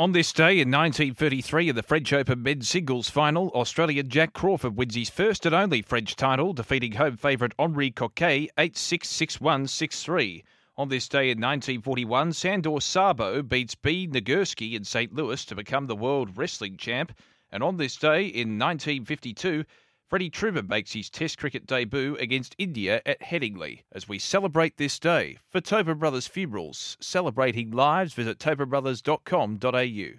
On this day in 1933, in the French Open men's singles final, Australian Jack Crawford wins his first and only French title, defeating home favourite Henri Cochet 8 6 6 1 6 3. On this day in 1941, Sandor Szabo beats B. Nagurski in St. Louis to become the world wrestling champ. And on this day in 1952, Freddie Trueman makes his Test cricket debut against India at Headingley. As we celebrate this day, for Tobin Brothers Funerals, celebrating lives, visit tobinbrothers.com.au.